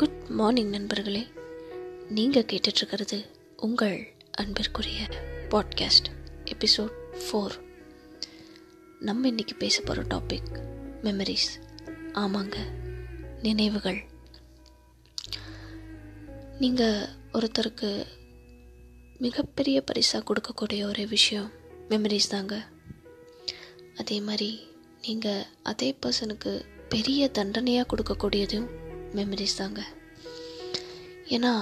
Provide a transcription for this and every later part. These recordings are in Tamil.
குட் மார்னிங் நண்பர்களே. நீங்கள் கேட்டுட்ருக்கிறது உங்கள் அன்பிற்குரிய பாட்காஸ்ட் எபிசோட் ஃபோர் நம்ம இன்றைக்கி பேச போகிற டாபிக் மெமரிஸ் ஆமாங்க நினைவுகள். நீங்கள் ஒருத்தருக்கு மிகப்பெரிய பரிசாக கொடுக்கக்கூடிய ஒரே விஷயம் மெமரிஸ் தாங்க. அதே மாதிரி நீங்கள் அதே பர்சனுக்கு பெரிய தண்டனையாக கொடுக்கக்கூடியதும் மெமரிஸ் தாங்க. ஏன்னா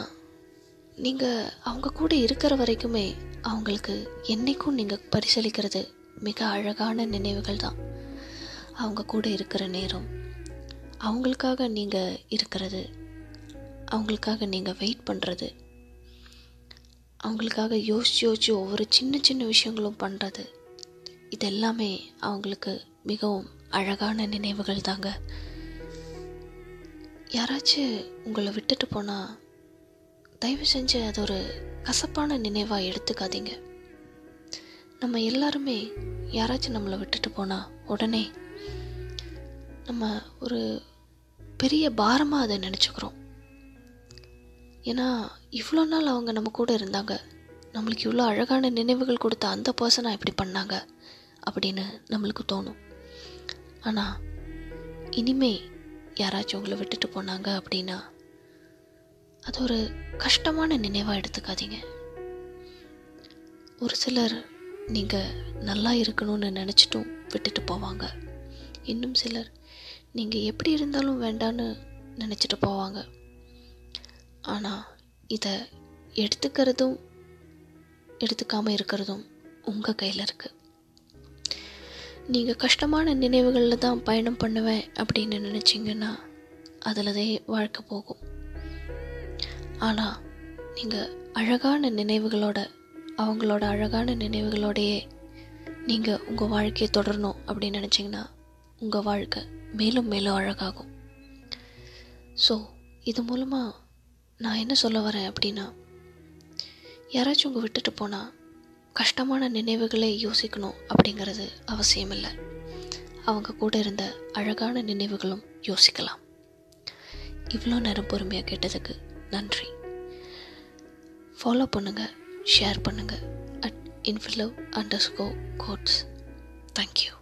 நீங்கள் அவங்க கூட இருக்கிற வரைக்குமே அவங்களுக்கு என்றைக்கும் நீங்கள் பரிசளிக்கிறது மிக அழகான நினைவுகள் தான். அவங்க கூட இருக்கிற நேரம் அவங்களுக்காக நீங்கள் இருக்கிறது அவங்களுக்காக நீங்கள் வெயிட் பண்ணுறது அவங்களுக்காக யோசிச்சு யோசிச்சு ஒவ்வொரு சின்ன சின்ன விஷயங்களும் பண்ணுறது இது எல்லாமே அவங்களுக்கு மிகவும் அழகான நினைவுகள் தாங்க. யாராச்சும் உங்களை விட்டுட்டு போனால் தயவு செஞ்சு அது ஒரு கசப்பான நினைவாக எடுத்துக்காதீங்க. நம்ம எல்லாருமே யாராச்சும் நம்மளை விட்டுட்டு போனால் உடனே நம்ம ஒரு பெரிய பாரமாக அதை நினச்சிக்கிறோம். ஏன்னா இவ்வளோ நாள் அவங்க நம்ம கூட இருந்தாங்க. நம்மளுக்கு இவ்வளோ அழகான நினைவுகள் கொடுத்த அந்த பர்சனாக இப்படி பண்ணாங்க அப்படின்னு நம்மளுக்கு தோணும். ஆனால் இனிமே யாராச்சும் உங்களை விட்டுட்டு போனாங்க அப்படின்னா அது ஒரு கஷ்டமான நினைவாக எடுத்துக்காதீங்க. ஒரு சிலர் நீங்கள் நல்லா இருக்கணும்னு நினச்சிட்டும் விட்டுட்டு போவாங்க. இன்னும் சிலர் நீங்கள் எப்படி இருந்தாலும் வேண்டான்னு நினச்சிட்டு போவாங்க. ஆனால் இதை எடுத்துக்கிறதும் எடுத்துக்காமல் இருக்கிறதும் உங்கள் கையில் இருக்குது நீங்கள் கஷ்டமான நினைவுகளில் தான் பயணம் பண்ணுவேன் அப்படின்னு நினச்சிங்கன்னா அதில்தே வாழ்க்கை போகும். ஆனால் நீங்கள் அழகான நினைவுகளோட அவங்களோட அழகான நினைவுகளோடையே நீங்கள் உங்கள் வாழ்க்கையை தொடரணும் அப்படின்னு நினச்சிங்கன்னா உங்கள் வாழ்க்கை மேலும் மேலும் அழகாகும். ஸோ இது மூலமாக நான் என்ன சொல்ல வரேன் அப்படின்னா யாராச்சும் உங்கள் விட்டுட்டு போனால் கஷ்டமான நினைவுகளை யோசிக்கணும் அப்படிங்கிறது அவசியம் இல்லை அவங்க கூட இருந்த அழகான நினைவுகளும் யோசிக்கலாம். இவ்வளோ நேரம் பொறுமையாக கேட்டதுக்கு நன்றி. ஃபாலோ பண்ணுங்கள் ஷேர் பண்ணுங்கள் அட் இன்ஃபிலவ் அண்டர் ஸ்கோ கோட்ஸ் தேங்க்யூ